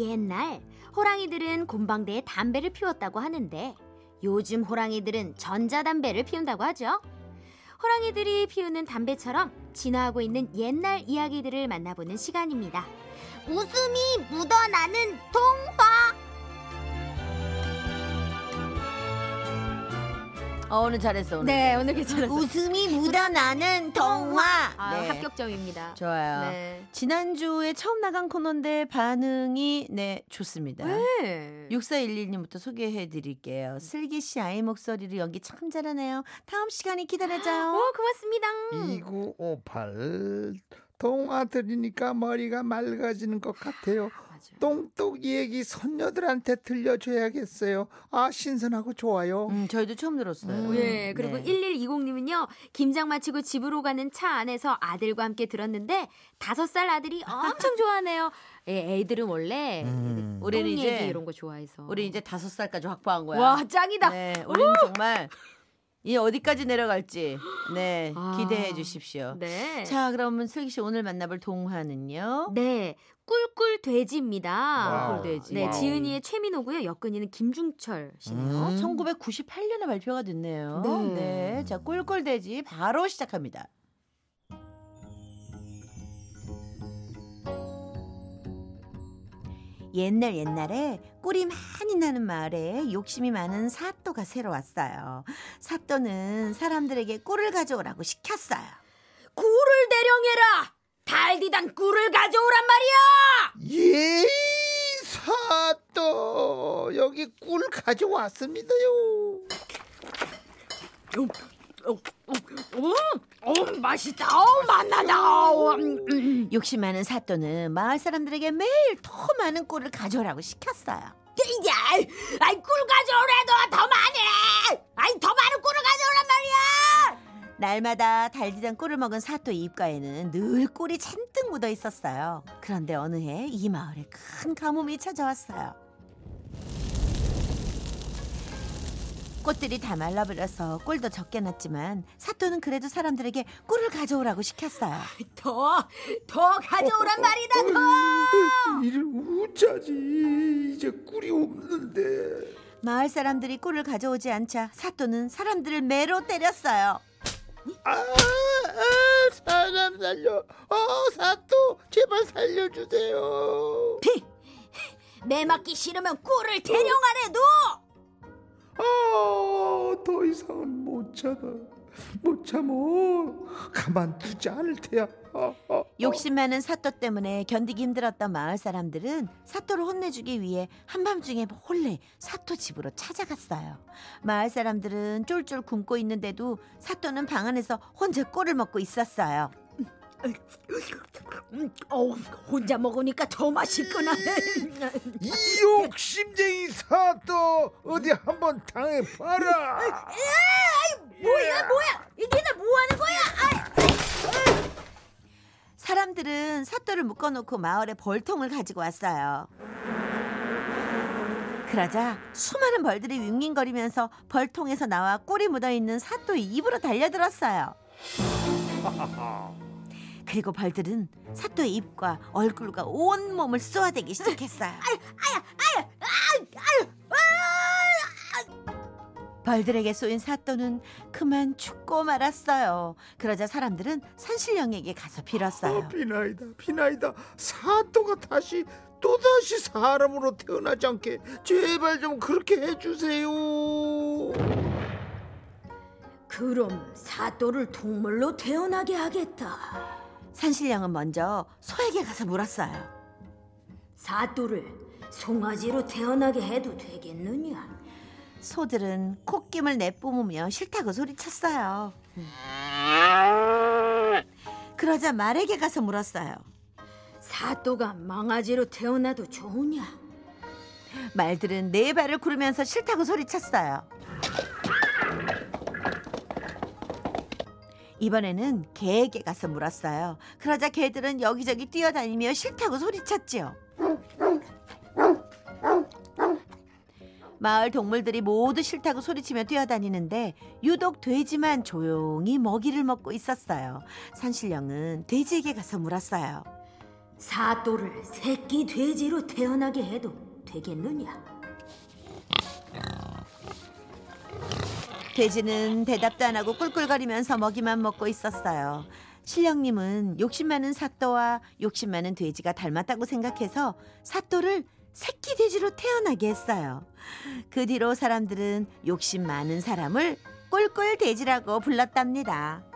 옛날 호랑이들은 곰방대에 담배를 피웠다고 하는데 요즘 호랑이들은 전자담배를 피운다고 하죠. 호랑이들이 피우는 담배처럼 진화하고 있는 옛날 이야기들을 만나보는 시간입니다. 웃음이 묻어나는 통화. 어, 오늘 잘했어 오늘. 네, 오늘 괜찮았어요. 웃음이 묻어나는 동화. 아, 네. 합격점입니다. 좋아요. 네. 지난주에 처음 나간 코너인데 반응이 네 좋습니다. 네. 6411님부터 소개해 드릴게요. 슬기 씨 아이 목소리로 연기 참 잘하네요. 다음 시간이 기다려져요. 오, 고맙습니다. 2958 동화 들으니까 머리가 맑아지는 것 같아요. 맞아요. 똥똑 얘기 선녀들한테 들려줘야겠어요. 아 신선하고 좋아요. 음, 저희도 처음 들었어요. 예, 그리고 네. 1120님은요, 김장 마치고 집으로 가는 차 안에서 아들과 함께 들었는데, 다섯 살 아들이 엄청 좋아하네요. 예, 애들은 원래 음. 우리는 똥 이제 얘기 이런 거 좋아해서. 우리 이제 다섯 살까지 확보한 거야. 와, 짱이다. 네, 우리는 정말 이 어디까지 내려갈지 네 아. 기대해 주십시오. 네. 자, 그러면 슬기 씨 오늘 만나볼 동화는요. 네. 꿀꿀 돼지입니다. 와우. 꿀돼지. 네, 와우. 지은이에 최민호고요. 엮은이는 김중철 씨네요. 음. 1998년에 발표가 됐네요. 네. 네. 자, 꿀꿀돼지 바로 시작합니다. 옛날 옛날에 꿀이 많이 나는 마을에 욕심이 많은 사또가 새로 왔어요. 사또는 사람들에게 꿀을 가져오라고 시켰어요. 꿀을 대령해라! 달디단 꿀을 가져오란 말이야! 예 사또 여기 꿀 가져왔습니다요. 어, 맛있다. 어, 맛나다. 어, 음, 음. 욕심 많은 사또는 마을 사람들에게 매일 더 많은 꿀을 가져오라고 시켰어요. 이제 아이 꿀 가져오래도 더 많이. 아이 더 날마다 달디던 꿀을 먹은 사또의 입가에는 늘 꿀이 잔뜩 묻어 있었어요. 그런데 어느 해 이 마을에 큰 가뭄이 찾아왔어요. 꽃들이 다 말라버려서 꿀도 적게 났지만 사또는 그래도 사람들에게 꿀을 가져오라고 시켰어요. 더 더 가져오란 말이다. 더. 이를 우짜지 이제 꿀이 없는데. 마을 사람들이 꿀을 가져오지 않자 사또는 사람들을 매로 때렸어요. 아, 아 사람 살려. 어 사또 제발 살려주세요. 피. 매 맞기 싫으면 꿀을 대령하래도. 아, 더 이상은 못 참아. 못 참어. 가만두지 않을 테야. 아, 아, 욕심 많은 사또 때문에 견디기 힘들었던 마을 사람들은 사또를 혼내주기 위해 한밤중에 몰래 사또 집으로 찾아갔어요. 마을 사람들은 쫄쫄 굶고 있는데도 사또는 방 안에서 혼자 꿀을 먹고 있었어요. 혼자 먹으니까 더 맛있구나. 이 욕심쟁이 사또 어디 한번 당해봐라. 뭐야, 뭐야? 이게 뭐 하는 거야? 사또를 묶어놓고 마을에 벌통을 가지고 왔어요. 그러자 수많은 벌들이 윙윙거리면서 벌통에서 나와 꿀이 묻어있는 사또의 입으로 달려들었어요. 그리고 벌들은 사또의 입과 얼굴과 온 몸을 쏘아대기 시작했어요. 벌들에게 쏘인 사또는 그만 죽고 말았어요. 그러자 사람들은 산신령에게 가서 아, 빌었어요. 비나이다, 비나이다. 사또가 다시 또 다시 사람으로 태어나지 않게 제발 좀 그렇게 해주세요. 그럼 사또를 동물로 태어나게 하겠다. 산신령은 먼저 소에게 가서 물었어요. 사또를 송아지로 태어나게 해도 되겠느냐? 소들은 콧김을 내뿜으며 싫다고 소리쳤어요. 그러자 말에게 가서 물었어요. 사또가 망아지로 태어나도 좋으냐? 말들은 네 발을 구르면서 싫다고 소리쳤어요. 이번에는 개에게 가서 물었어요. 그러자 개들은 여기저기 뛰어다니며 싫다고 소리쳤지요. 마을 동물들이 모두 싫다고 소리치며 뛰어다니는데 유독 돼지만 조용히 먹이를 먹고 있었어요. 산신령은 돼지에게 가서 물었어요. 사또를 새끼 돼지로 태어나게 해도 되겠느냐? 돼지는 대답도 안 하고 꿀꿀거리면서 먹이만 먹고 있었어요. 신령님은 욕심 많은 사또와 욕심 많은 돼지가 닮았다고 생각해서 사또를 새끼 돼지로 태어나게 했어요. 그 뒤로 사람들은 욕심 많은 사람을 꿀꿀 돼지라고 불렀답니다.